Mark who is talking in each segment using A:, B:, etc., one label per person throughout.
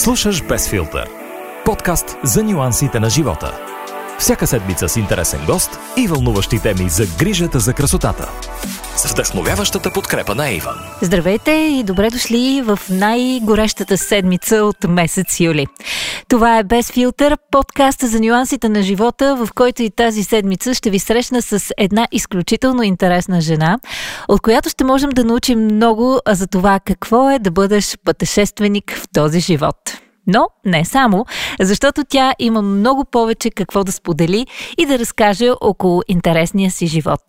A: Слушаш Без филтър. Подкаст за нюансите на живота. Всяка седмица с интересен гост и вълнуващи теми за грижата за красотата. С вдъхновяващата подкрепа на Иван.
B: Здравейте и добре дошли в най-горещата седмица от месец юли. Това е Без филтър, подкаста за нюансите на живота, в който и тази седмица ще ви срещна с една изключително интересна жена, от която ще можем да научим много за това какво е да бъдеш пътешественик в този живот. Но не само, защото тя има много повече какво да сподели и да разкаже около интересния си живот.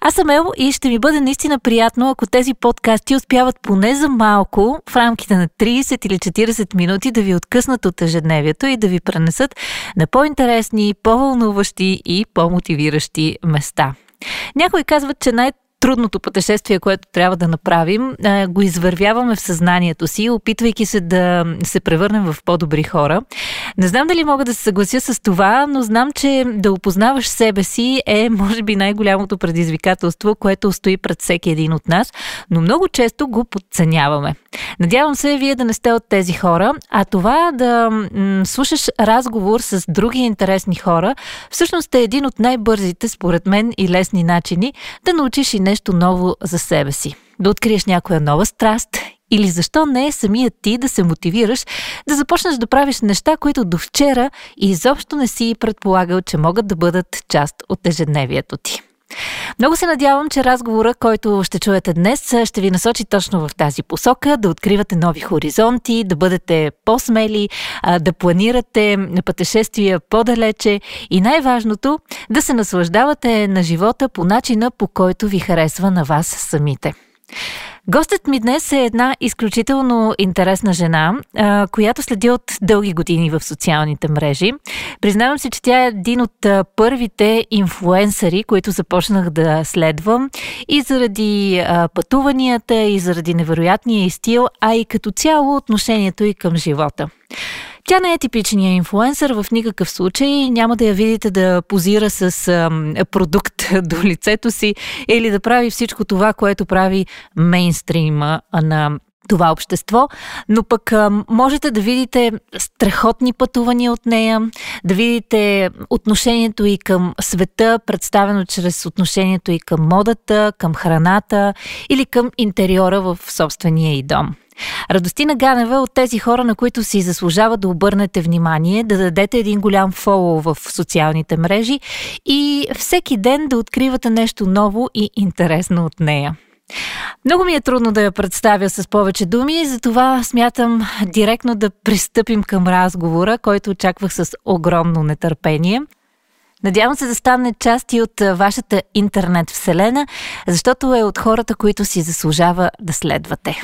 B: Аз съм Ел и ще ми бъде наистина приятно, ако тези подкасти успяват поне за малко, в рамките на 30 или 40 минути, да ви откъснат от ежедневието и да ви пренесат на по-интересни, по-вълнуващи и по-мотивиращи места. Някои казват, че най- трудното пътешествие, което трябва да направим, го извървяваме в съзнанието си, опитвайки се да се превърнем в по-добри хора. Не знам дали мога да се съглася с това, но знам, че да опознаваш себе си е, може би, най-голямото предизвикателство, което стои пред всеки един от нас, но много често го подценяваме. Надявам се, вие да не сте от тези хора, а това да м- слушаш разговор с други интересни хора, всъщност е един от най-бързите, според мен, и лесни начини да научиш и нещо ново за себе си. Да откриеш някоя нова страст или защо не е самият ти да се мотивираш да започнеш да правиш неща, които до вчера изобщо не си предполагал, че могат да бъдат част от ежедневието ти. Много се надявам, че разговора, който ще чуете днес, ще ви насочи точно в тази посока, да откривате нови хоризонти, да бъдете по-смели, да планирате пътешествия по-далече и най-важното, да се наслаждавате на живота по начина, по който ви харесва на вас самите. Гостът ми днес е една изключително интересна жена, която следи от дълги години в социалните мрежи. Признавам се, че тя е един от първите инфлуенсъри, които започнах да следвам и заради пътуванията, и заради невероятния стил, а и като цяло отношението и към живота. Тя не е типичният инфлуенсър в никакъв случай. Няма да я видите да позира с а, продукт до лицето си или да прави всичко това, което прави мейнстрима на това общество, но пък можете да видите страхотни пътувания от нея, да видите отношението и към света, представено чрез отношението и към модата, към храната или към интериора в собствения и дом. Радостина Ганева от тези хора, на които си заслужава да обърнете внимание, да дадете един голям фоллоу в социалните мрежи и всеки ден да откривате нещо ново и интересно от нея. Много ми е трудно да я представя с повече думи, затова смятам директно да пристъпим към разговора, който очаквах с огромно нетърпение. Надявам се да стане част и от вашата интернет вселена, защото е от хората, които си заслужава да следвате.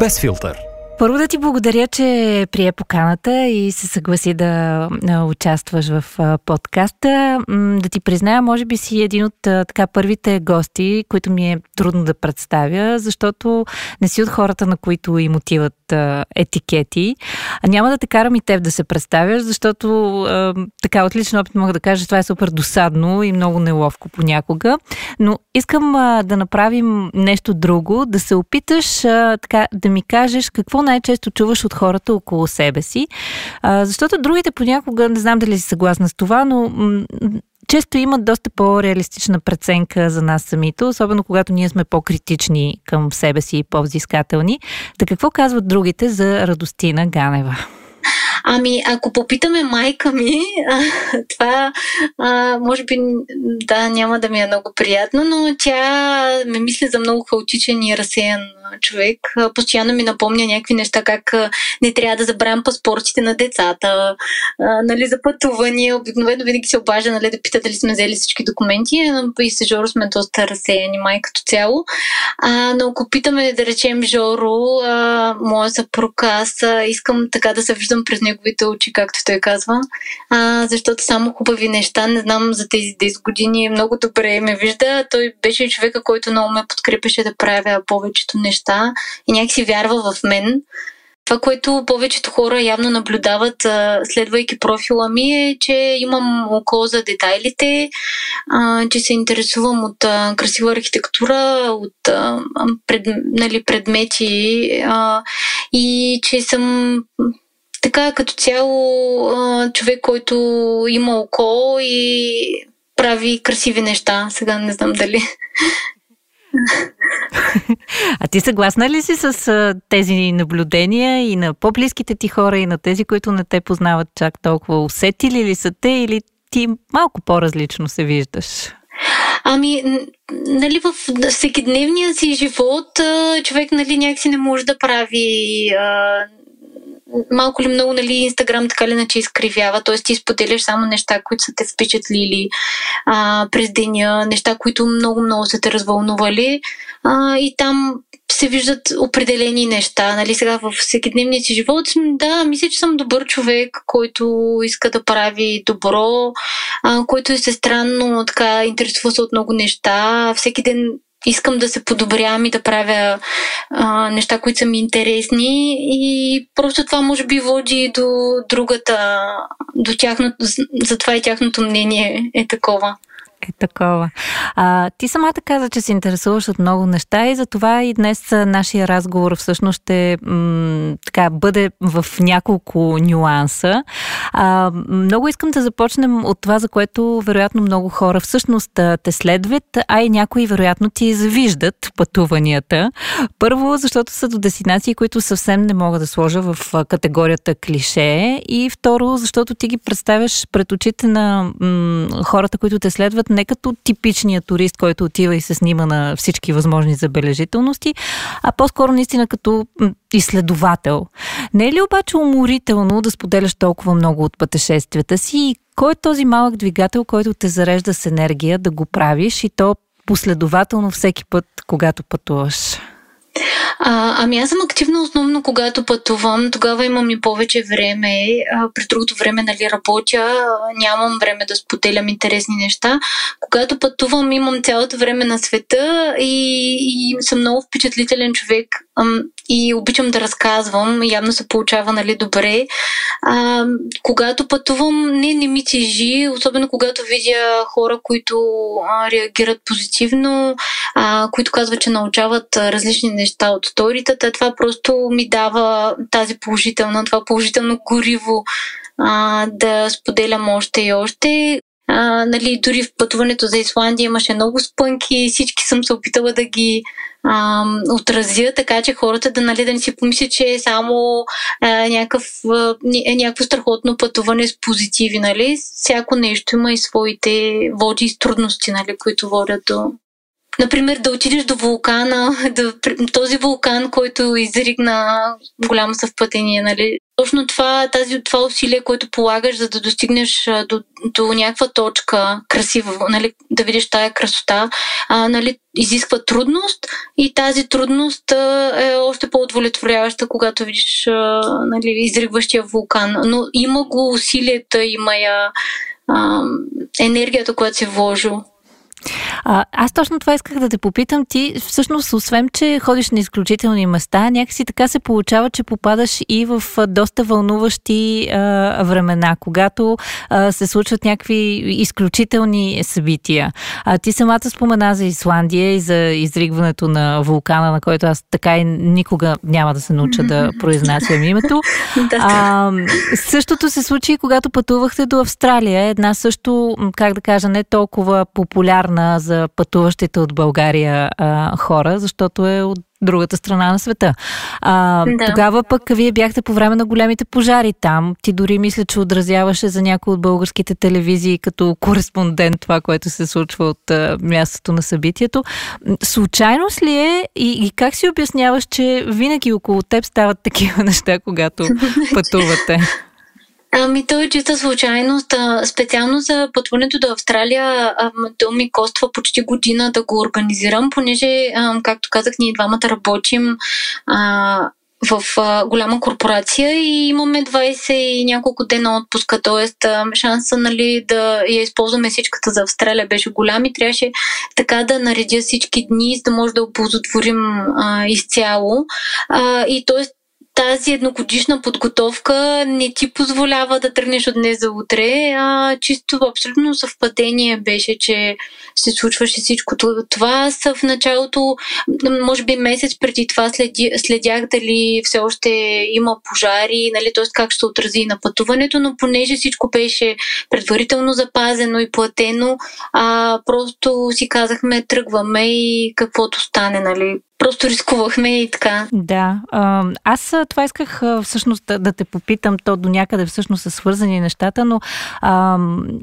A: Без филтър.
B: Първо да ти благодаря, че прие поканата и се съгласи да участваш в подкаста. Да ти призная, може би си един от така първите гости, които ми е трудно да представя, защото не си от хората, на които им отиват етикети. Няма да те карам и теб да се представяш, защото така от личен опит мога да кажа, че това е супер досадно и много неловко понякога. Но искам да направим нещо друго, да се опиташ така да ми кажеш какво най-често чуваш от хората около себе си. А, защото другите понякога, не знам дали си съгласна с това, но м- често имат доста по-реалистична преценка за нас самите, особено когато ние сме по-критични към себе си и по-взискателни. Да какво казват другите за Радостина Ганева?
C: Ами, ако попитаме майка ми, това а, може би да, няма да ми е много приятно, но тя ме мисли за много хаотичен и разсеян човек. Постоянно ми напомня някакви неща, как не трябва да забравям паспортите на децата, а, нали, за пътувания. Обикновено винаги се обажда нали, да пита дали сме взели всички документи, и с Жоро сме доста разсеяни май като цяло. А, но ако питаме да речем Жоро, а, моя съпруг, аз искам така да се виждам през неговите очи, както той казва, а, защото само хубави неща, не знам за тези 10 години, много добре ме вижда. Той беше човека, който много ме подкрепеше да правя повечето неща и някакси вярва в мен. Това, което повечето хора явно наблюдават, следвайки профила ми, е, че имам око за детайлите, че се интересувам от красива архитектура, от нали, предмети и че съм така като цяло човек, който има око и прави красиви неща. Сега не знам дали.
B: А ти съгласна ли си с тези наблюдения и на по-близките ти хора, и на тези, които не те познават чак толкова? Усетили ли са те или ти малко по-различно се виждаш?
C: Ами, нали, в всекидневния си живот човек, нали, някакси не може да прави малко ли много, нали, Инстаграм така ли иначе изкривява, т.е. ти споделяш само неща, които са те впечатлили а, през деня, неща, които много-много са те развълнували а, и там се виждат определени неща. Нали, сега в всекидневния си живот, да, мисля, че съм добър човек, който иска да прави добро, а, който е странно, така, интересува се от много неща. Всеки ден искам да се подобрявам и да правя а, неща, които са ми интересни и просто това може би води до другата, до тяхното, затова и тяхното мнение е такова
B: е такова. А, ти самата каза, че се интересуваш от много неща и за това и днес нашия разговор всъщност ще м, така, бъде в няколко нюанса. А, много искам да започнем от това, за което вероятно много хора всъщност те следват, а и някои вероятно ти завиждат пътуванията. Първо, защото са до дестинации, които съвсем не мога да сложа в категорията клише и второ, защото ти ги представяш пред очите на м, хората, които те следват не като типичния турист, който отива и се снима на всички възможни забележителности, а по-скоро наистина като изследовател. Не е ли обаче уморително да споделяш толкова много от пътешествията си и кой е този малък двигател, който те зарежда с енергия да го правиш и то последователно всеки път, когато пътуваш?
C: А, ами аз съм активна основно когато пътувам, тогава имам и повече време. А, през другото време нали, работя, нямам време да споделям интересни неща. Когато пътувам имам цялото време на света и, и съм много впечатлителен човек и обичам да разказвам. Явно се получава нали, добре. А, когато пътувам, не, не ми тежи, особено когато видя хора, които а, реагират позитивно, а, които казват, че научават различни неща от сторитата. Това просто ми дава тази положителна, това положително гориво а, да споделям още и още. А, нали, дори в пътуването за Исландия имаше много спънки, всички съм се опитала да ги а, отразя, така че хората да, нали, да не си помислят, че е само а, някакъв, а, е някакво страхотно пътуване с позитиви. Нали? Всяко нещо има и своите води и трудности, нали, които водят до, Например, да отидеш до вулкана, да, този вулкан, който изригна голямо съвпадение, нали? Точно това, тази, това усилие, което полагаш, за да достигнеш до, до някаква точка красива, нали, да видиш тая красота, а, нали, изисква трудност и тази трудност а, е още по-удовлетворяваща, когато видиш а, нали, изригващия вулкан. Но има го усилията, има я а, енергията, която си вложил.
B: А, аз точно това исках да те попитам. Ти всъщност, освен, че ходиш на изключителни места, някакси така се получава, че попадаш и в доста вълнуващи а, времена, когато а, се случват някакви изключителни събития. А, ти самата спомена за Исландия и за изригването на вулкана, на който аз така и никога няма да се науча да произнасям името. А, същото се случи, когато пътувахте до Австралия. Една също, как да кажа, не толкова популярна популярна за пътуващите от България а, хора, защото е от другата страна на света. А, да. Тогава пък вие бяхте по време на големите пожари там. Ти дори мисля, че отразяваше за някои от българските телевизии като кореспондент това, което се случва от а, мястото на събитието. Случайност ли е и, и как си обясняваш, че винаги около теб стават такива неща, когато пътувате?
C: Ами, то е чиста случайност. Специално за пътуването до Австралия, то ми коства почти година да го организирам, понеже, както казах, ние двамата работим в голяма корпорация и имаме 20 и няколко дена отпуска, т.е. шанса нали, да я използваме всичката за Австралия беше голям и трябваше така да наредя всички дни, за да може да оползотворим изцяло. И т.е тази едногодишна подготовка не ти позволява да тръгнеш от днес за утре, а чисто абсолютно съвпадение беше, че се случваше всичко това. Са в началото, може би месец преди това следях дали все още има пожари, нали, т.е. как ще отрази на пътуването, но понеже всичко беше предварително запазено и платено, а, просто си казахме тръгваме и каквото стане, нали, просто рискувахме и така.
B: Да. Аз това исках всъщност да те попитам, то до някъде всъщност са свързани нещата, но а,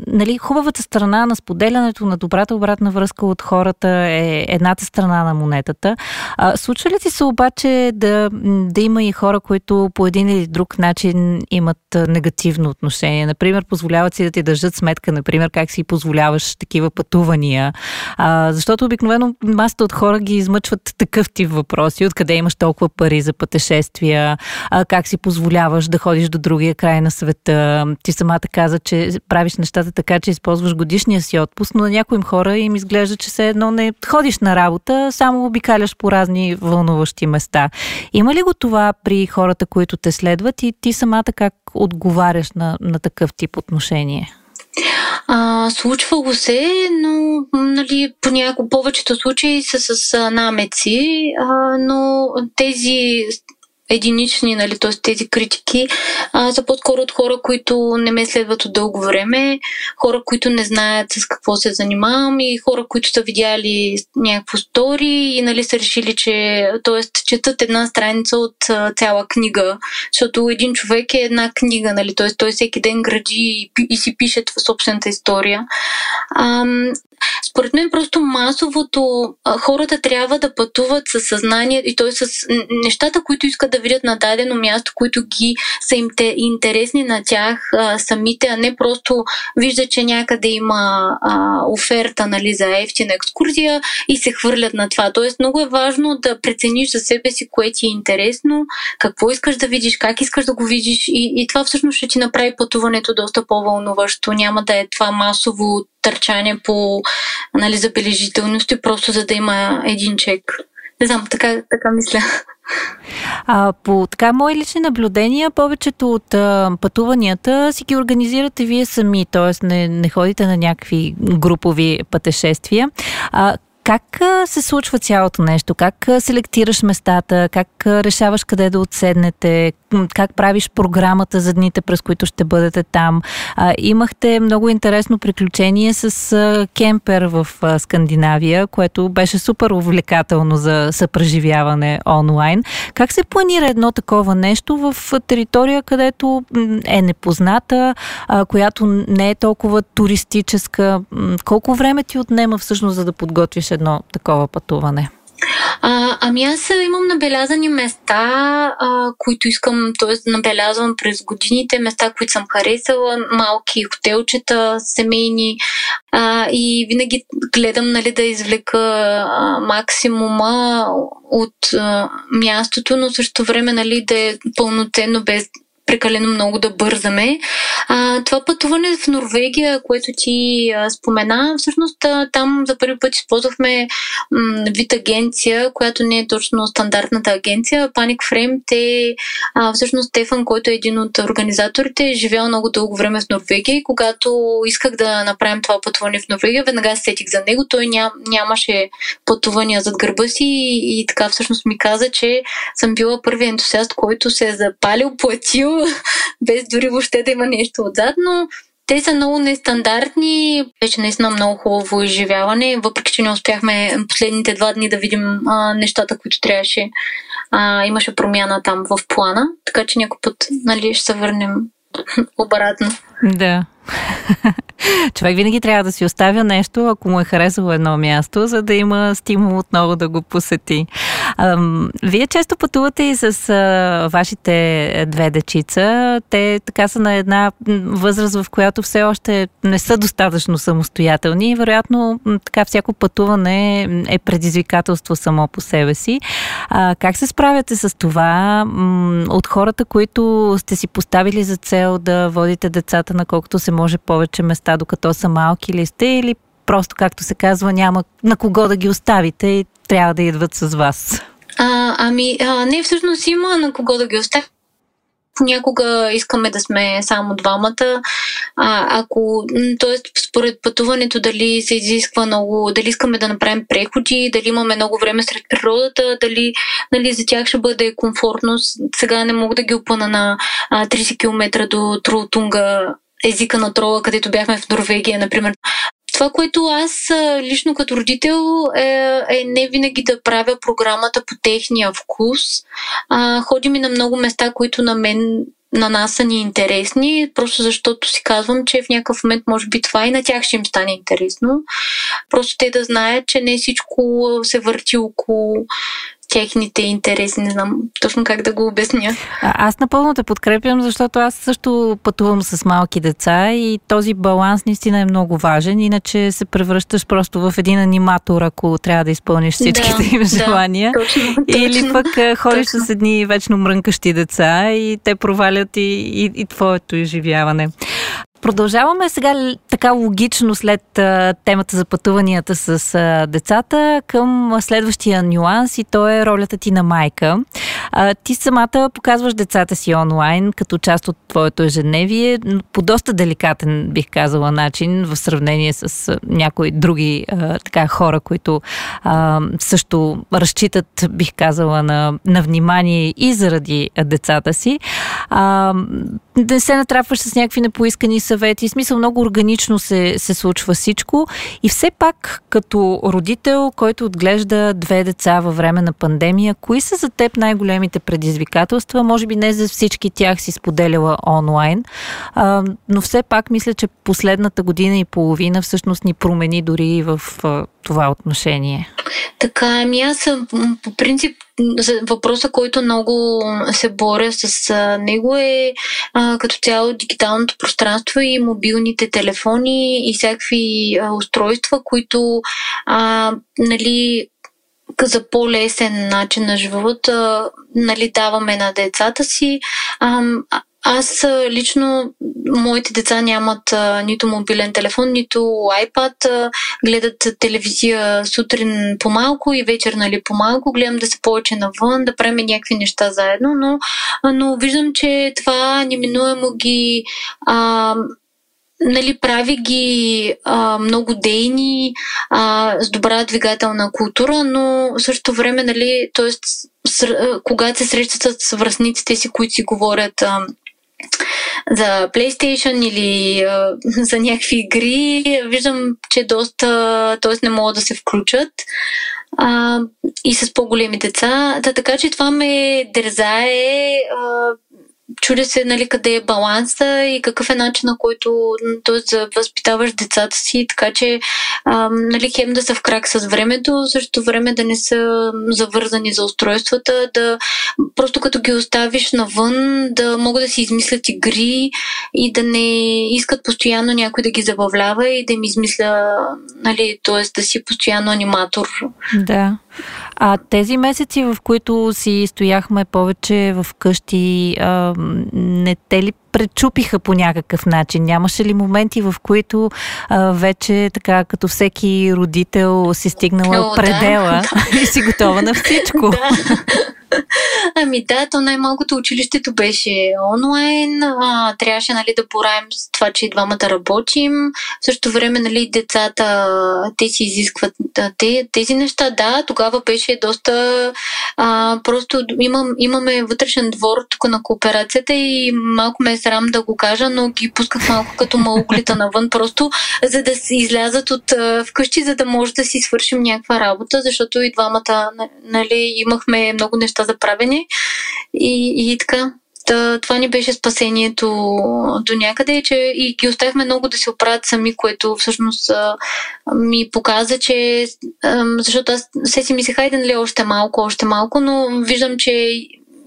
B: нали, хубавата страна на споделянето на добрата обратна връзка от хората е едната страна на монетата. А, случва ли ти се обаче да, да има и хора, които по един или друг начин имат негативно отношение? Например, позволяват си да ти държат сметка, например, как си позволяваш такива пътувания. А, защото обикновено масата от хора ги измъчват такъв тип въпроси. Откъде имаш толкова пари за пътешествия? А, как си позволяваш да ходиш до другия край на света? Ти самата каза, че правиш нещата така, че използваш годишния си отпуск, но на някои хора им изглежда, че все едно не ходиш на работа, само обикаляш по разни вълнуващи места. Има ли го това при хората, които те следват и ти самата как отговаряш на, на такъв тип отношение?
C: А, случва го се, но нали, по няколко повечето случаи са с намеци, а, но тези единични, нали, т.е. тези критики, а, са по-скоро от хора, които не ме следват от дълго време, хора, които не знаят с какво се занимавам и хора, които са видяли някакво стори и нали, са решили, че т.е. четат една страница от а, цяла книга, защото един човек е една книга, нали, т.е. той всеки ден гради и, и си пише собствената история. А, според мен просто масовото хората трябва да пътуват със съзнание и т.е. с нещата, които искат да видят на дадено място, които ги са им те, интересни на тях а, самите, а не просто виждат, че някъде има а, оферта нали, за ефтина екскурзия и се хвърлят на това. Тоест много е важно да прецениш за себе си кое ти е интересно, какво искаш да видиш, как искаш да го видиш и, и това всъщност ще ти направи пътуването доста по-вълнуващо. Няма да е това масово търчане по нали, забележителности, просто за да има един чек. Не знам, така, така мисля.
B: А, по така мои лични наблюдения, повечето от а, пътуванията си ги организирате вие сами, т.е. Не, не ходите на някакви групови пътешествия. А, как се случва цялото нещо? Как селектираш местата? Как решаваш къде да отседнете? Как правиш програмата за дните, през които ще бъдете там? имахте много интересно приключение с кемпер в Скандинавия, което беше супер увлекателно за съпреживяване онлайн. Как се планира едно такова нещо в територия, където е непозната, която не е толкова туристическа? Колко време ти отнема всъщност за да подготвиш едно такова пътуване?
C: А, ами аз имам набелязани места, а, които искам, т.е. набелязвам през годините, места, които съм харесала, малки хотелчета, семейни а, и винаги гледам нали, да извлека а, максимума от а, мястото, но също време нали, да е пълноценно без прекалено много да бързаме. А, това пътуване в Норвегия, което ти а, спомена, всъщност а, там за първи път използвахме м, вид агенция, която не е точно стандартната агенция. Panic Frame, те, а, всъщност Стефан, който е един от организаторите, е живял много дълго време в Норвегия и когато исках да направим това пътуване в Норвегия, веднага сетих за него. Той ням, нямаше пътувания зад гърба си и, и така всъщност ми каза, че съм била първи ентусиаст, който се е запалил, платил без дори въобще да има нещо отзад, но те са много нестандартни. Беше наистина много хубаво изживяване, въпреки че не успяхме последните два дни да видим а, нещата, които трябваше. А, имаше промяна там в плана, така че някой път нали, ще се върнем обратно.
B: Да. Човек винаги трябва да си оставя нещо, ако му е харесало едно място, за да има стимул отново да го посети. Вие често пътувате и с а, вашите две дечица. Те така са на една възраст, в която все още не са достатъчно самостоятелни и вероятно така всяко пътуване е предизвикателство само по себе си. А, как се справяте с това от хората, които сте си поставили за цел да водите децата на колкото се може повече места, докато са малки ли сте, или просто, както се казва, няма на кого да ги оставите и трябва да идват с вас?
C: А, ами, а, не, всъщност има на кого да ги оставя. Понякога искаме да сме само двамата. А, ако, т.е. според пътуването, дали се изисква много, дали искаме да направим преходи, дали имаме много време сред природата, дали нали, за тях ще бъде комфортно. Сега не мога да ги опъна на а, 30 км до Трултунга езика на трола, където бяхме в Норвегия, например. Това, което аз лично като родител е, е не винаги да правя програмата по техния вкус. А, ходим и на много места, които на мен на нас са ни интересни, просто защото си казвам, че в някакъв момент може би това и на тях ще им стане интересно. Просто те да знаят, че не всичко се върти около техните интереси. Не знам точно как да го обясня.
B: А, аз напълно те подкрепям, защото аз също пътувам с малки деца и този баланс наистина е много важен, иначе се превръщаш просто в един аниматор, ако трябва да изпълниш всичките да, им желания.
C: Да, точно,
B: Или пък ходиш точно. с едни вечно мрънкащи деца и те провалят и, и, и твоето изживяване. Продължаваме сега така логично след а, темата за пътуванията с а, децата към следващия нюанс и то е ролята ти на майка. А, ти самата показваш децата си онлайн като част от твоето ежедневие по доста деликатен, бих казала, начин в сравнение с някои други а, така хора, които а, също разчитат, бих казала, на, на внимание и заради децата си. А, не се натрапваш с някакви непоискани съвети. Смисъл много органично се, се случва всичко. И все пак, като родител, който отглежда две деца във време на пандемия, кои са за теб най-големите предизвикателства? Може би не за всички тях си споделяла онлайн, а, но все пак мисля, че последната година и половина всъщност ни промени дори в а, това отношение.
C: Така, ами аз по принцип въпроса, който много се боря с него е а, като цяло дигиталното пространство и мобилните телефони и всякакви а, устройства, които а, нали, за по-лесен начин на живота нали, даваме на децата си. А, аз лично, моите деца нямат а, нито мобилен телефон, нито iPad. А, гледат телевизия сутрин по-малко и вечер нали, по-малко. Гледам да се повече навън, да правим някакви неща заедно, но, но виждам, че това неминуемо ги а, нали, прави ги а, много дейни, а, с добра двигателна култура, но същото време, нали, т.е. когато се срещат с връзниците си, които си говорят а, за PlayStation или а, за някакви игри, виждам, че доста, т.е. не могат да се включат а, и с по-големи деца. Да, така че това ме дързае а, се нали, къде е баланса и какъв е начин на който да възпитаваш децата си, така че нали, хем да са в крак с времето, също време да не са завързани за устройствата, да просто като ги оставиш навън, да могат да си измислят игри и да не искат постоянно някой да ги забавлява и да им измисля, нали, т.е. да си постоянно аниматор.
B: Да. А тези месеци, в които си стояхме повече в къщи, не те ли пречупиха по някакъв начин? Нямаше ли моменти, в които а, вече така, като всеки родител си стигнала О, предела да. и си готова на всичко?
C: Да. Ами да, то най-малкото училището беше онлайн. А, трябваше нали, да пораем с това, че и двамата работим. В същото време нали, децата, те си изискват те, тези неща. Да, тогава беше доста... А, просто имам, имаме вътрешен двор тук на кооперацията и малко ме срам да го кажа, но ги пусках малко като малоглита навън, просто за да се излязат от вкъщи, за да може да си свършим някаква работа, защото и двамата нали, имахме много неща за правене. И, и така, това ни беше спасението до някъде, че и ги оставихме много да се оправят сами, което всъщност ми показа, че защото аз се си мислех, хайде нали, още малко, още малко, но виждам, че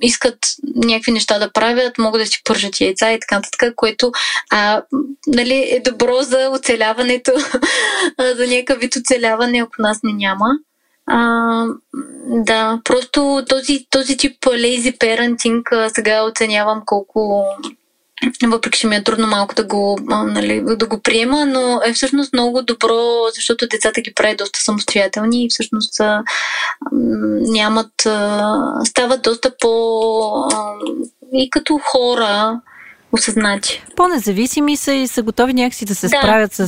C: искат някакви неща да правят, могат да си пържат яйца и така нататък, което а, нали, е добро за оцеляването, за някакъв вид оцеляване, ако нас не няма. А, да, просто този, този тип lazy parenting сега оценявам колко въпреки че ми е трудно малко да го, нали, да го приема, но е всъщност много добро, защото децата ги прави доста самостоятелни и всъщност а, нямат, а, стават доста по и като хора, осъзнати.
B: По-независими са и са готови някакси да се да, справят с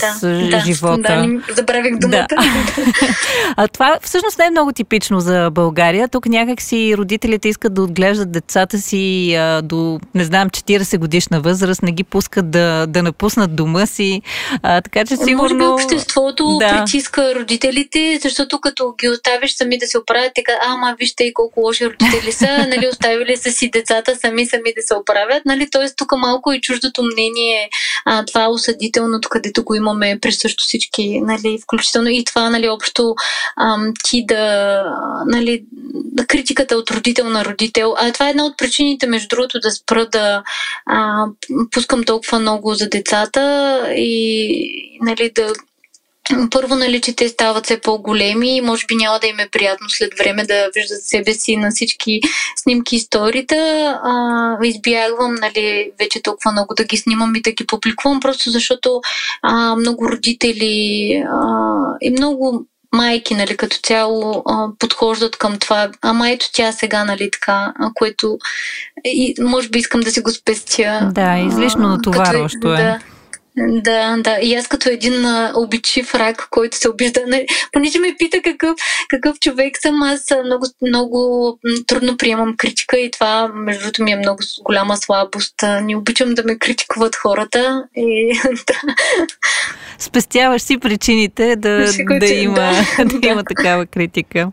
C: да,
B: живота.
C: Да, да, забравих думата. Да.
B: а това всъщност не е много типично за България. Тук някакси родителите искат да отглеждат децата си а, до, не знам, 40 годишна възраст, не ги пускат да, да напуснат дома си. А, така че сигурно... Може би
C: обществото да. притиска родителите, защото като ги оставиш сами да се оправят, така, ама вижте и колко лоши родители са, нали, оставили са си децата сами сами да се оправят, нали, т.е. тук малко малко и чуждото мнение, а, това е осъдителното, където го имаме през също всички, нали, включително и това, нали, общо ам, ти да, нали, да критиката от родител на родител. А това е една от причините, между другото, да спра да а, пускам толкова много за децата и, нали, да първо, нали, че те стават все по-големи и може би няма да им е приятно след време да виждат себе си на всички снимки историите. А, избягвам, нали, вече толкова много да ги снимам и да ги публикувам, просто защото а, много родители а, и много майки, нали, като цяло а, подхождат към това. Ама ето тя сега, нали, така, което и, може би искам да си го спестя.
B: Да, излишно натоварващо е. Да,
C: да, да. И аз като един а, обичив рак, който се обижда. Не, понеже ме пита какъв, какъв човек съм, аз много, много трудно приемам критика и това, между другото, ми е много голяма слабост. Не обичам да ме критикуват хората. И, да.
B: Спестяваш си причините да, да, има, да. да има такава критика.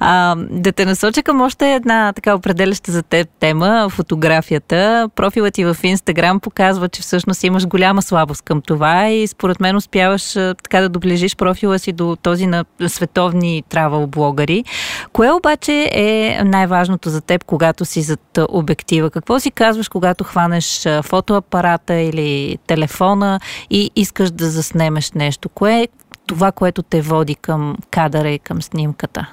B: А, да те насоча към още една така определяща за теб тема фотографията. Профилът ти в Инстаграм показва, че всъщност имаш голяма слабост към това и според мен успяваш така да доближиш профила си до този на световни травел блогъри. Кое обаче е най-важното за теб, когато си зад обектива? Какво си казваш, когато хванеш фотоапарата или телефона и искаш да заснемеш нещо? Кое е това, което те води към кадъра и към снимката?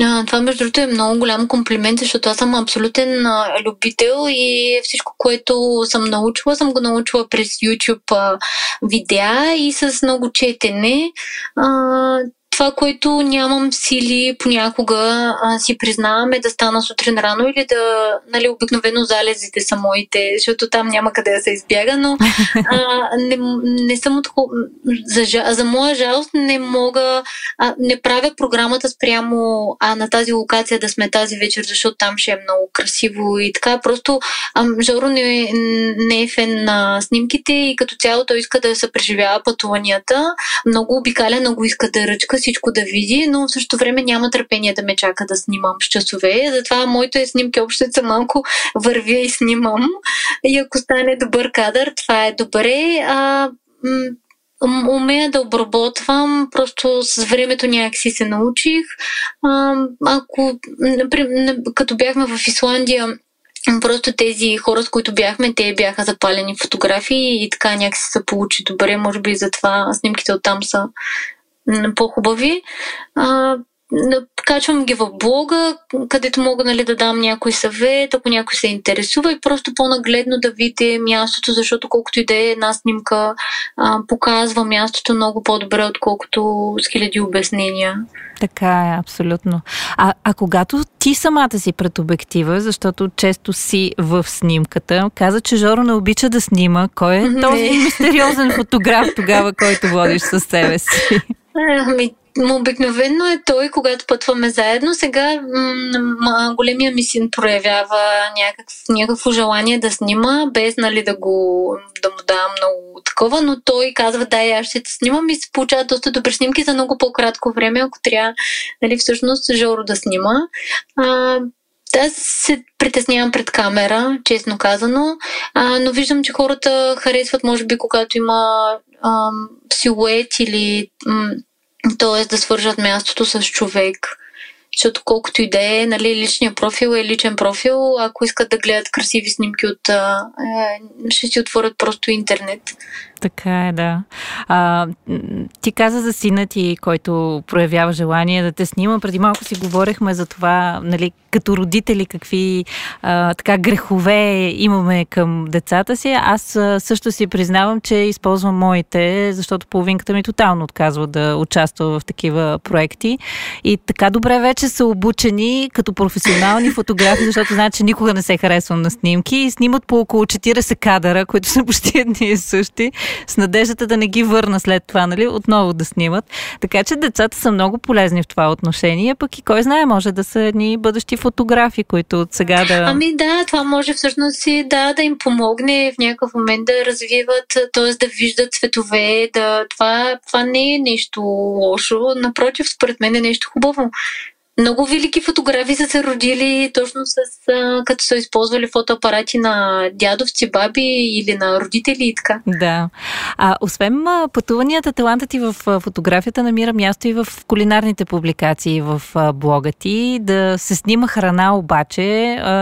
C: А, това, между другото, е много голям комплимент, защото аз съм абсолютен а, любител и всичко, което съм научила, съм го научила през YouTube а, видеа и с много четене. А, това, което нямам сили понякога, а, си признавам е да стана сутрин рано или да, нали, обикновено залезите са моите, защото там няма къде да се избяга, но а, не, не съм от... За, за моя жалост не мога, а, не правя програмата спрямо а, на тази локация да сме тази вечер, защото там ще е много красиво и така. Просто а, Жоро не, не е фен на снимките и като цяло той иска да се преживява пътуванията. Много обикаля, много иска да ръчка всичко да види, но в същото време няма търпение да ме чака да снимам с часове. Затова моите снимки общо са малко вървя и снимам. И ако стане добър кадър, това е добре. А, умея да обработвам, просто с времето някакси се научих. А, ако, например, като бяхме в Исландия, Просто тези хора, с които бяхме, те бяха запалени фотографии и така някакси се получи добре. Може би затова снимките оттам са по-хубави. А, качвам ги в блога, където мога нали, да дам някой съвет, ако някой се интересува и просто по-нагледно да видите мястото, защото колкото и да е една снимка, а, показва мястото много по-добре, отколкото с хиляди обяснения.
B: Така е, абсолютно. А, а когато ти самата си пред обектива, защото често си в снимката, каза, че Жоро не обича да снима. Кой е този мистериозен фотограф тогава, който водиш със себе си?
C: Ами, Обикновено е той, когато пътваме заедно. Сега м- големия ми син проявява някакъв, някакво желание да снима, без нали, да, го, да му давам много такова, но той казва, да, аз ще те снимам и се получават доста добри снимки за много по-кратко време, ако трябва нали, всъщност Жоро да снима. А, аз се притеснявам пред камера, честно казано, а, но виждам, че хората харесват, може би, когато има а, силует или м- т.е. да свържат мястото с човек. Защото колкото и да е, нали, личният профил е личен профил. Ако искат да гледат красиви снимки от... Е, ще си отворят просто интернет.
B: Така е, да. А, ти каза за сина ти, който проявява желание да те снима. Преди малко си говорихме за това, нали, като родители, какви а, така грехове имаме към децата си. Аз а, също си признавам, че използвам моите, защото половинката ми тотално отказва да участва в такива проекти. И така добре вече са обучени като професионални фотографи, защото знаят, че никога не се харесвам на снимки и снимат по около 40 кадъра, които са почти едни и същи с надеждата да не ги върна след това, нали, отново да снимат. Така че децата са много полезни в това отношение, пък и кой знае, може да са едни бъдещи фотографи, които от сега да...
C: Ами да, това може всъщност и да, да им помогне в някакъв момент да развиват, т.е. да виждат цветове, да... това, това не е нещо лошо, напротив, според мен е нещо хубаво много велики фотографии са се родили точно с а, като са използвали фотоапарати на дядовци, баби или на родители и така.
B: Да. А освен пътуванията, талантът ти в фотографията намира място и в кулинарните публикации в блога ти. Да се снима храна обаче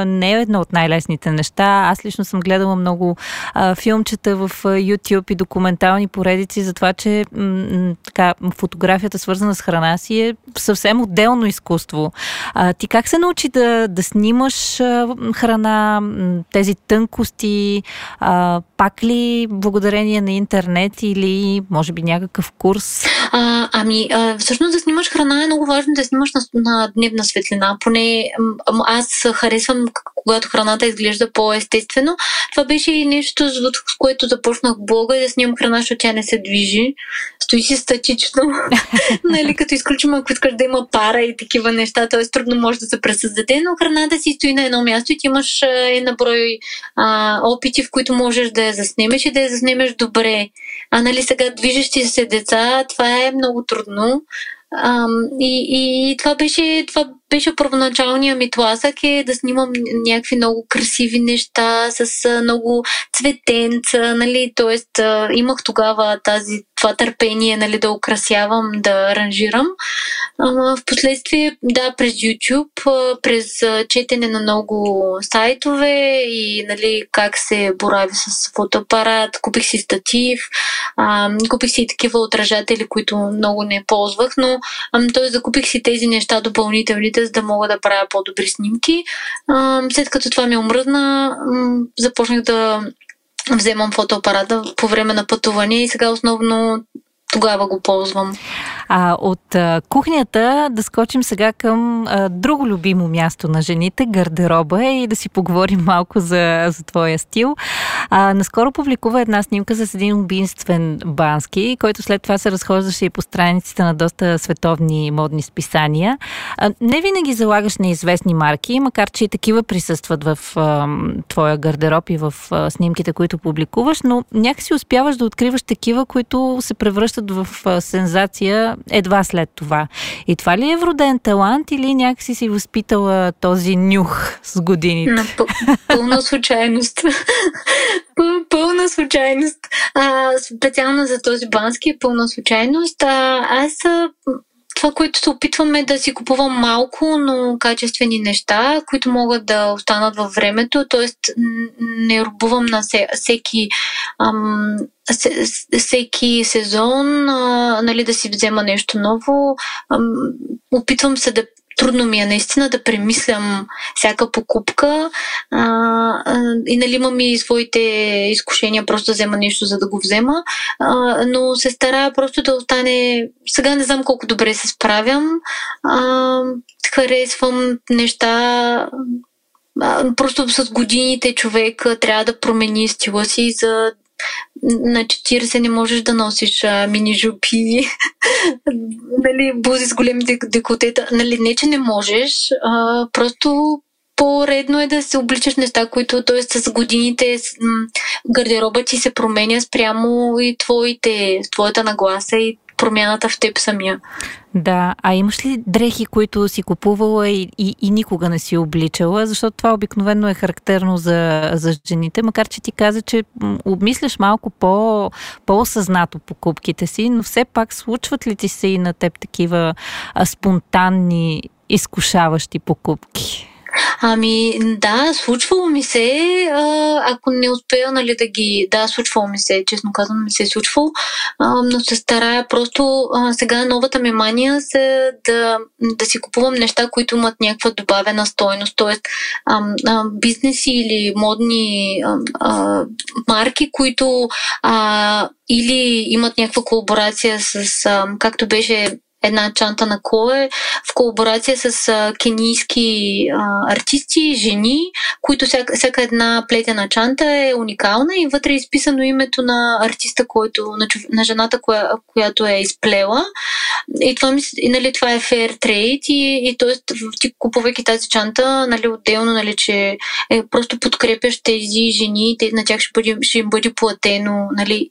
B: не е едно от най-лесните неща. Аз лично съм гледала много а, филмчета в YouTube и документални поредици за това, че м- така, фотографията свързана с храна си е съвсем отделно изкуство изкуство. А, ти как се научи да, да снимаш храна, тези тънкости? А, пак ли благодарение на интернет или може би някакъв курс?
C: А, ами, а, всъщност да снимаш храна е много важно да снимаш на, на дневна светлина. Поне аз харесвам когато храната изглежда по-естествено. Това беше и нещо, с което започнах блога и да снимам храна, защото тя не се движи. Стои си статично. нали, като изключим, ако искаш да има пара и такива неща, т.е. трудно може да се пресъздаде, но храната си стои на едно място и ти имаш една брой а, опити, в които можеш да я заснемеш и да я заснемеш добре. А нали сега движещи се деца, това е много трудно. А, и, и това беше, това беше първоначалният ми тласък е да снимам някакви много красиви неща с много цветенца, нали, т.е. имах тогава тази, това търпение, нали, да украсявам, да аранжирам. В последствие, да, през YouTube, през четене на много сайтове и, нали, как се борави с фотоапарат, купих си статив, купих си такива отражатели, които много не ползвах, но т.е. закупих си тези неща допълнителните, за да мога да правя по-добри снимки. След като това ми омръзна, започнах да вземам фотоапарата по време на пътуване и сега основно тогава го ползвам.
B: А от а, кухнята да скочим сега към а, друго любимо място на жените, гардероба и да си поговорим малко за, за твоя стил. А, наскоро публикува една снимка с един убийствен бански, който след това се разхождаше и по страниците на доста световни модни списания. А, не винаги залагаш на известни марки, макар че и такива присъстват в а, твоя гардероб и в а, снимките, които публикуваш, но някакси успяваш да откриваш такива, които се превръщат в а, сензация едва след това. И това ли е вроден талант или някакси си възпитала този нюх с годините? На
C: пълна случайност. пълна случайност. А, специално за този бански е пълна случайност. А, аз това, което се опитваме да си купувам малко, но качествени неща, които могат да останат във времето, т.е. не рубувам на всеки ам, всеки сезон а, нали, да си взема нещо ново. Ам, опитвам се да трудно ми е наистина да премислям всяка покупка а, а, и нали имам и своите изкушения просто да взема нещо, за да го взема, а, но се старая просто да остане... Сега не знам колко добре се справям. А, харесвам неща просто с годините човек трябва да промени стила си, за на 40 не можеш да носиш а, мини жупи, нали, бузи с големите декотета. Нали, не, че не можеш, а, просто по-редно е да се обличаш неща, които, т.е. с годините гардероба ти се променя спрямо и твоите, твоята нагласа и промяната в теб самия.
B: Да, а имаш ли дрехи, които си купувала и, и, и никога не си обличала? Защото това обикновено е характерно за, за жените, макар че ти каза, че обмисляш малко по, по-осъзнато покупките си, но все пак случват ли ти се и на теб такива а, спонтанни, изкушаващи покупки?
C: Ами, да, случвало ми се, а, ако не успея, нали, да ги... Да, случвало ми се, честно казвам, ми се е случвало, а, но се старая просто а, сега новата ми мания се да, да си купувам неща, които имат някаква добавена стойност, т.е. бизнеси или модни а, а, марки, които а, или имат някаква колаборация с, а, както беше една чанта на Клое в колаборация с кенийски артисти, жени, които всяка, всяка една плетена чанта е уникална и вътре е изписано името на артиста, който, на, на жената, коя, която е изплела. И това, и, нали, това е fair trade и, и т.е. ти купувайки тази чанта, нали, отделно, нали, че е, просто подкрепяш тези жени, те, на тях ще, бъде, ще им бъде платено, нали,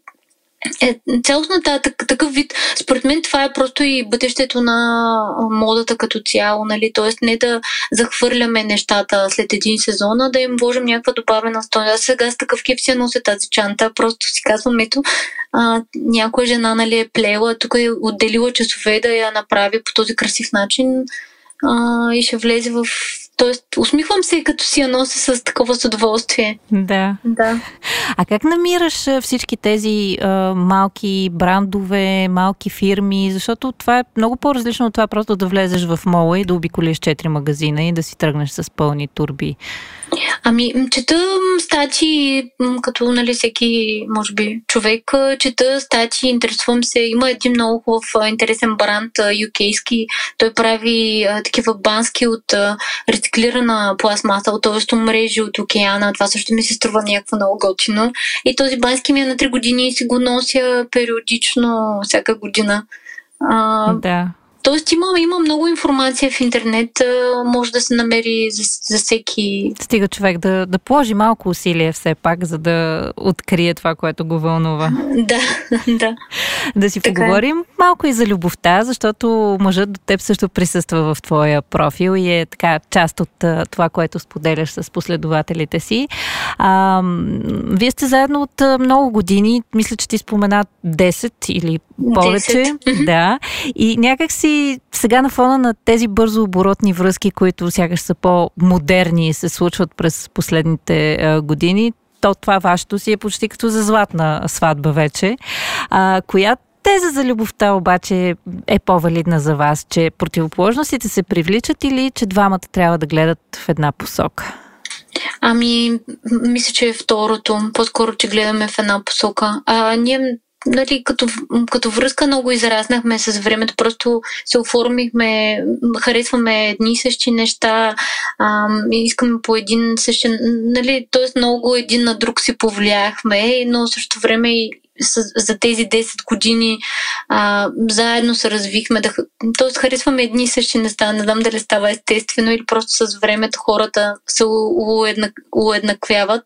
C: е, цялостната такъв вид, според мен това е просто и бъдещето на модата като цяло, нали? Тоест не да захвърляме нещата след един сезон, а да им вложим някаква добавена стойност. Сега с такъв кип си нося тази чанта, просто си казвам, ето, а, някоя жена нали, е плела, тук е отделила часове да я направи по този красив начин а, и ще влезе в Тоест, усмихвам се, като си я нося с такова с удоволствие.
B: Да.
C: да.
B: А как намираш всички тези а, малки брандове, малки фирми? Защото това е много по-различно от това просто да влезеш в мола и да обиколиш четири магазина и да си тръгнеш с пълни турби.
C: Ами, чета стати, като нали, всеки, може би, човек, чета стати, интересувам се. Има един много хубав интересен бранд, юкейски. Той прави а, такива бански от а, рециклирана пластмаса, т.е. мрежи от океана. Това също ми се струва някакво много готино. И този бански ми е на 3 години и си го нося периодично, всяка година.
B: А, да.
C: Тоест има, има много информация в интернет, може да се намери за, за всеки.
B: Стига човек да, да положи малко усилие все пак, за да открие това, което го вълнува.
C: Да, да.
B: Да си така. Е. поговорим малко и за любовта, защото мъжът до теб също присъства в твоя профил и е така част от това, което споделяш с последователите си. А, вие сте заедно от много години, мисля, че ти спомена 10 или повече. 10. Да. И някак си сега на фона на тези бързо оборотни връзки, които сякаш са по-модерни и се случват през последните години, то това вашето си е почти като за златна сватба вече. А, коя теза за любовта обаче е по-валидна за вас? Че противоположностите се привличат или че двамата трябва да гледат в една посока?
C: Ами, мисля, че е второто. По-скоро, че гледаме в една посока. А, ние нали, като, като връзка много израснахме с времето, просто се оформихме, харесваме едни и същи неща, а, искаме по един същи, нали, т.е. много един на друг си повлияхме, но също време и за тези 10 години а, заедно се развихме, да, т.е. харесваме едни и същи неща. Не знам дали става естествено или просто с времето хората се уеднак, уеднаквяват.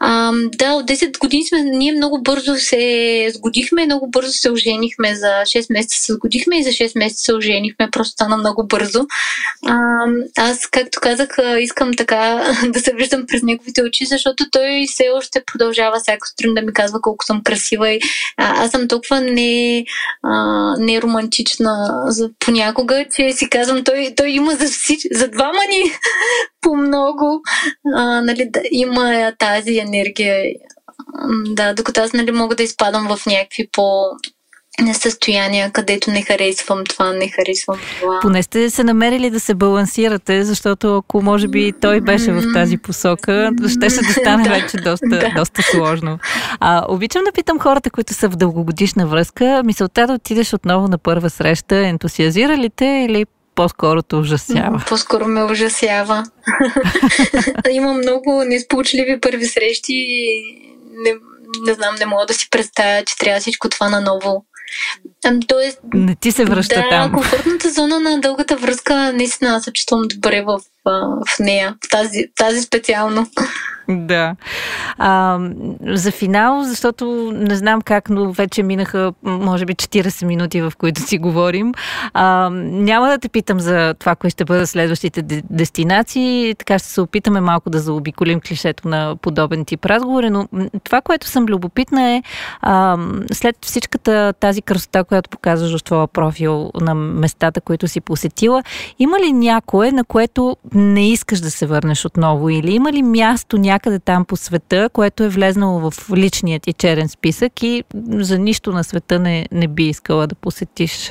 C: А, да, от 10 години сме, ние много бързо се сгодихме, много бързо се оженихме. За 6 месеца се сгодихме и за 6 месеца се оженихме. Просто стана много бързо. А, аз, както казах, искам така да се виждам през неговите очи, защото той все още продължава всяко сутрин да ми казва колко съм красива и а, аз съм толкова не, а, не романтична за, понякога, че си казвам, той, той има за, всич, за двама ни по много. А, нали, да, има тази енергия. Да, докато аз нали, мога да изпадам в някакви по състояния, където не харесвам това, не харесвам това.
B: Поне сте се намерили да се балансирате, защото ако може би той беше в тази посока, ще се да стане вече доста, да. доста сложно. А, обичам да питам хората, които са в дългогодишна връзка, мисълта да отидеш отново на първа среща, ентусиазира ли те или по-скоро те ужасява?
C: По-скоро ме ужасява. Има много несполучливи първи срещи и не, не знам, не мога да си представя, че трябва всичко това наново
B: Тоест, не ти се връща
C: да,
B: там.
C: комфортната зона на дългата връзка наистина се чувствам добре в, в нея, в тази, тази специално.
B: Да. А, за финал, защото не знам как, но вече минаха, може би, 40 минути, в които си говорим. А, няма да те питам за това, кое ще бъдат следващите дестинации. Така ще се опитаме малко да заобиколим клишето на подобен тип разговори, но това, което съм любопитна е а, след всичката тази красота, която показваш в твоя профил на местата, които си посетила, има ли някое, на което не искаш да се върнеш отново? Или има ли място някъде там по света, което е влезнало в личният ти черен списък и за нищо на света не, не би искала да посетиш?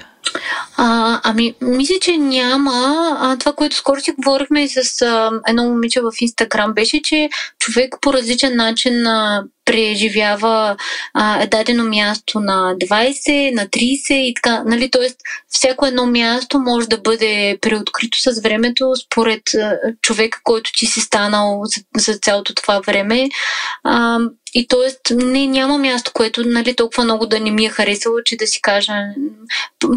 C: А, ами, мисля, че няма. А, това, което скоро си говорихме с а, едно момиче в Инстаграм, беше, че човек по различен начин а, преживява а, дадено място на 20, на 30 и така. Нали? Тоест, всяко едно място може да бъде преоткрито с времето според а, човека, който ти си станал за, за цялото това време. А, и т.е. не, няма място, което нали, толкова много да не ми е харесало, че да си кажа.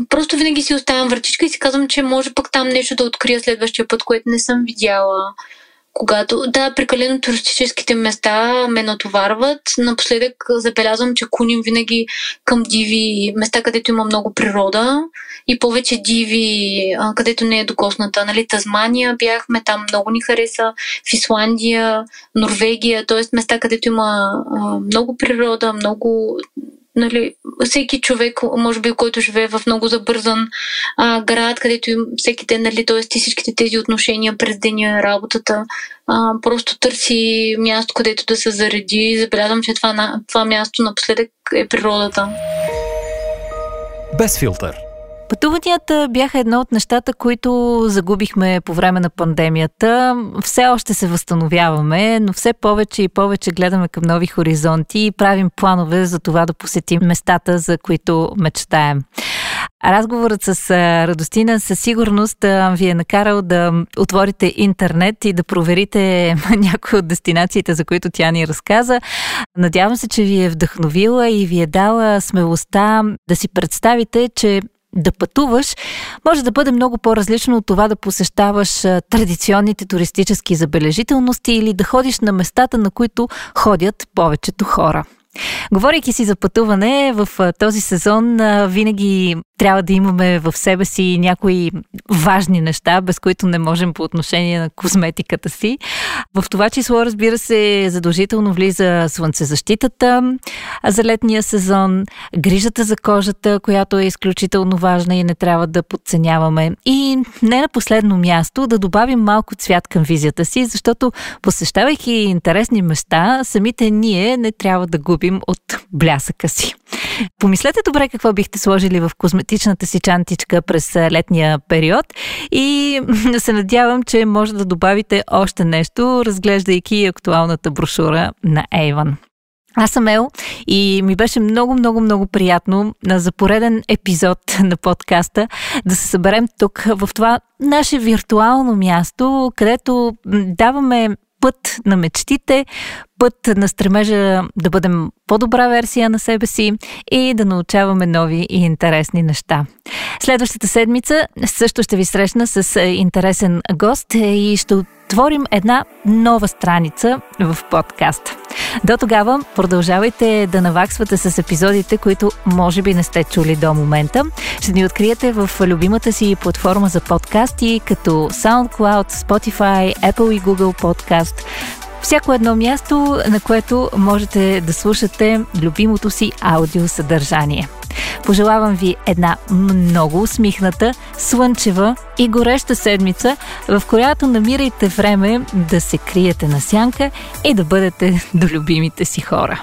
C: Просто винаги си оставям вратичка и си казвам, че може пък там нещо да открия следващия път, което не съм видяла когато, да, прекалено туристическите места ме натоварват. Напоследък забелязвам, че куним винаги към диви места, където има много природа и повече диви, където не е докосната. Нали, Тазмания бяхме, там много ни хареса, в Исландия, Норвегия, т.е. места, където има много природа, много нали, всеки човек, може би, който живее в много забързан а, град, където им всеки ден, нали, т.е. всичките тези отношения през деня, работата, а, просто търси място, където да се зареди. Забелязвам, че това, това място напоследък е природата.
A: Без филтър.
B: Пътуванията бяха едно от нещата, които загубихме по време на пандемията. Все още се възстановяваме, но все повече и повече гледаме към нови хоризонти и правим планове за това да посетим местата, за които мечтаем. Разговорът с Радостина със сигурност ви е накарал да отворите интернет и да проверите някои от дестинациите, за които тя ни разказа. Надявам се, че ви е вдъхновила и ви е дала смелостта да си представите, че да пътуваш може да бъде много по-различно от това да посещаваш традиционните туристически забележителности или да ходиш на местата, на които ходят повечето хора. Говорейки си за пътуване, в този сезон винаги трябва да имаме в себе си някои важни неща, без които не можем по отношение на козметиката си. В това число, разбира се, задължително влиза слънцезащитата за летния сезон, грижата за кожата, която е изключително важна и не трябва да подценяваме. И не на последно място да добавим малко цвят към визията си, защото посещавайки интересни места, самите ние не трябва да губим от блясъка си. Помислете добре какво бихте сложили в козметичната си чантичка през летния период и се надявам, че може да добавите още нещо, разглеждайки актуалната брошура на Avon. Аз съм Ел и ми беше много, много, много приятно за пореден епизод на подкаста да се съберем тук в това наше виртуално място, където даваме път на мечтите, път на стремежа да бъдем по-добра версия на себе си и да научаваме нови и интересни неща. Следващата седмица също ще ви срещна с интересен гост и ще отворим една нова страница в подкаст. До тогава продължавайте да наваксвате с епизодите, които може би не сте чули до момента. Ще ни откриете в любимата си платформа за подкасти, като SoundCloud, Spotify, Apple и Google Podcast всяко едно място, на което можете да слушате любимото си аудиосъдържание. Пожелавам ви една много усмихната, слънчева и гореща седмица, в която намирайте време да се криете на сянка и да бъдете до любимите си хора.